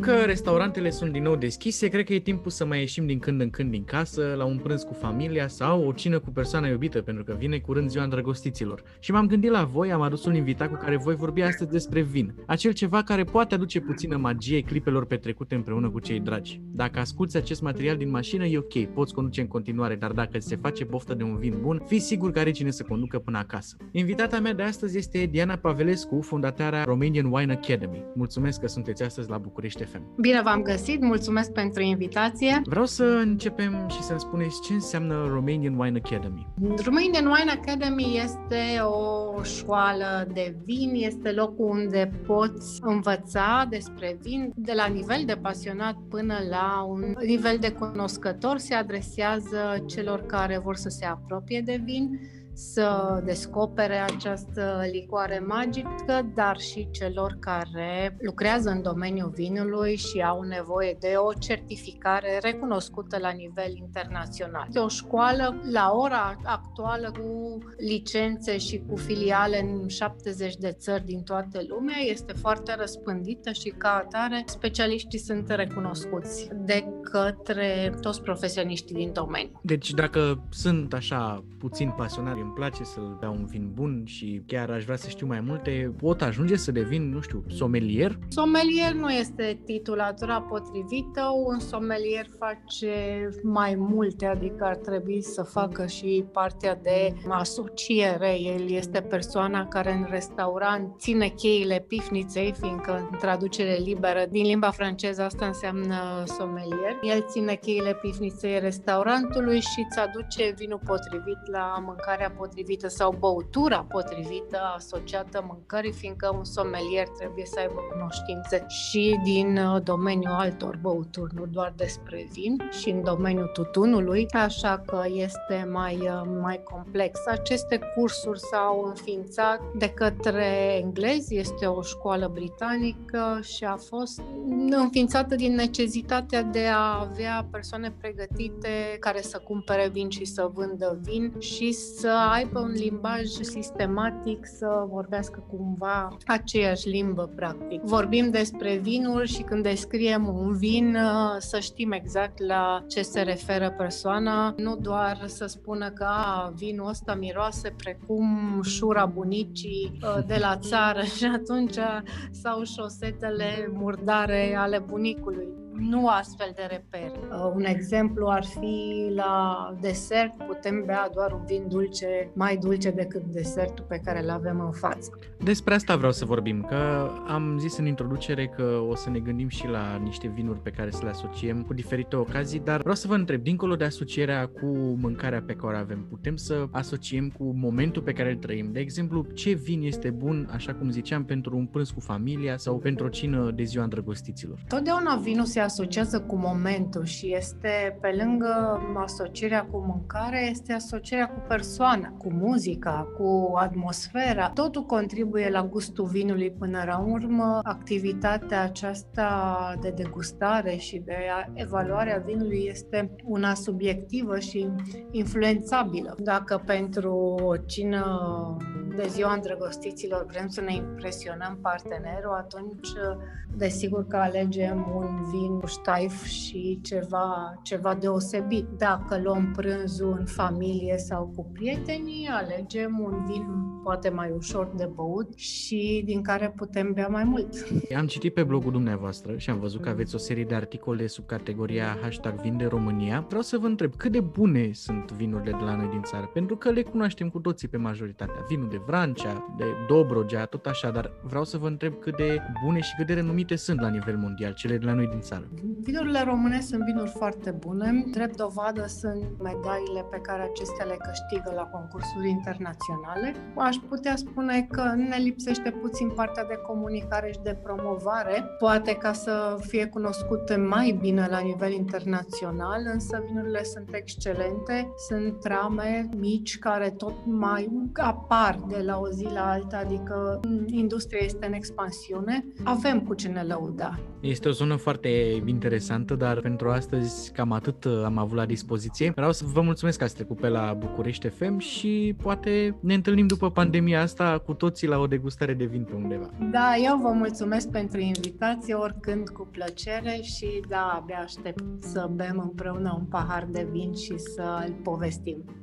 Acum că restaurantele sunt din nou deschise, cred că e timpul să mai ieșim din când în când din casă, la un prânz cu familia sau o cină cu persoana iubită, pentru că vine curând ziua îndrăgostiților. Și m-am gândit la voi, am adus un invitat cu care voi vorbi astăzi despre vin. Acel ceva care poate aduce puțină magie clipelor petrecute împreună cu cei dragi. Dacă asculti acest material din mașină, e ok, poți conduce în continuare, dar dacă se face poftă de un vin bun, fii sigur că are cine să conducă până acasă. Invitata mea de astăzi este Diana Pavelescu, fondatarea Romanian Wine Academy. Mulțumesc că sunteți astăzi la București FM. Bine v-am găsit, mulțumesc pentru invitație. Vreau să începem și să-mi spuneți ce înseamnă Romanian Wine Academy. Romanian Wine Academy este o școală de vin, este locul unde poți învăța despre vin de la nivel de pasionat până la un nivel de cunoscător. Se adresează celor care vor să se apropie de vin să descopere această licoare magică, dar și celor care lucrează în domeniul vinului și au nevoie de o certificare recunoscută la nivel internațional. Este o școală la ora actuală cu licențe și cu filiale în 70 de țări din toată lumea, este foarte răspândită și ca atare specialiștii sunt recunoscuți de către toți profesioniștii din domeniu. Deci dacă sunt așa puțin pasionat îmi place să beau un vin bun și chiar aș vrea să știu mai multe, pot ajunge să devin, nu știu, somelier? Somelier nu este titulatura potrivită, un somelier face mai multe, adică ar trebui să facă și partea de asociere. El este persoana care în restaurant ține cheile pifniței, fiindcă în traducere liberă din limba franceză asta înseamnă somelier. El ține cheile pifniței restaurantului și îți aduce vinul potrivit la mâncarea potrivită sau băutura potrivită asociată mâncării, fiindcă un somelier trebuie să aibă cunoștințe și din uh, domeniul altor băuturi, nu doar despre vin, și în domeniul tutunului, așa că este mai, uh, mai complex. Aceste cursuri s-au înființat de către englezi, este o școală britanică și a fost înființată din necesitatea de a avea persoane pregătite care să cumpere vin și să vândă vin și să aibă un limbaj sistematic, să vorbească cumva aceeași limbă, practic. Vorbim despre vinuri și când descriem un vin, uh, să știm exact la ce se referă persoana, nu doar să spună că a, vinul ăsta miroase precum șura bunicii uh, de la țară. Și atunci sau șosetele murdare ale bunicului nu astfel de reper. Uh, un exemplu ar fi la desert, putem bea doar un vin dulce, mai dulce decât desertul pe care îl avem în față. Despre asta vreau să vorbim, că am zis în introducere că o să ne gândim și la niște vinuri pe care să le asociem cu diferite ocazii, dar vreau să vă întreb, dincolo de asocierea cu mâncarea pe care o avem, putem să asociem cu momentul pe care îl trăim? De exemplu, ce vin este bun, așa cum ziceam, pentru un prânz cu familia sau pentru o cină de ziua îndrăgostiților? Totdeauna vinul se asociază cu momentul și este pe lângă asocierea cu mâncare, este asocierea cu persoana, cu muzica, cu atmosfera. Totul contribuie la gustul vinului până la urmă. Activitatea aceasta de degustare și de evaluare a vinului este una subiectivă și influențabilă. Dacă pentru o cină de ziua îndrăgostiților vrem să ne impresionăm partenerul, atunci desigur că alegem un vin ștaif și ceva, ceva deosebit. Dacă luăm prânzul în familie sau cu prietenii, alegem un vin poate mai ușor de băut și din care putem bea mai mult. Am citit pe blogul dumneavoastră și am văzut că aveți o serie de articole sub categoria hashtag Vin de România. Vreau să vă întreb cât de bune sunt vinurile de la noi din țară, pentru că le cunoaștem cu toții pe majoritatea. Vinul de Vrancea, de Dobrogea, tot așa, dar vreau să vă întreb cât de bune și cât de renumite sunt la nivel mondial, cele de la noi din țară. Vinurile române sunt vinuri foarte bune. Drept dovadă sunt medaliile pe care acestea le câștigă la concursuri internaționale. Aș putea spune că ne lipsește puțin partea de comunicare și de promovare, poate ca să fie cunoscute mai bine la nivel internațional, însă vinurile sunt excelente, sunt trame mici care tot mai apar de la o zi la alta, adică industria este în expansiune. Avem cu ce ne lăuda. Este o zonă foarte interesantă, dar pentru astăzi cam atât am avut la dispoziție. Vreau să vă mulțumesc că ați trecut pe la București FM și poate ne întâlnim după pandemia asta cu toții la o degustare de vin pe undeva. Da, eu vă mulțumesc pentru invitație, oricând cu plăcere și da, abia aștept să bem împreună un pahar de vin și să îl povestim. thank you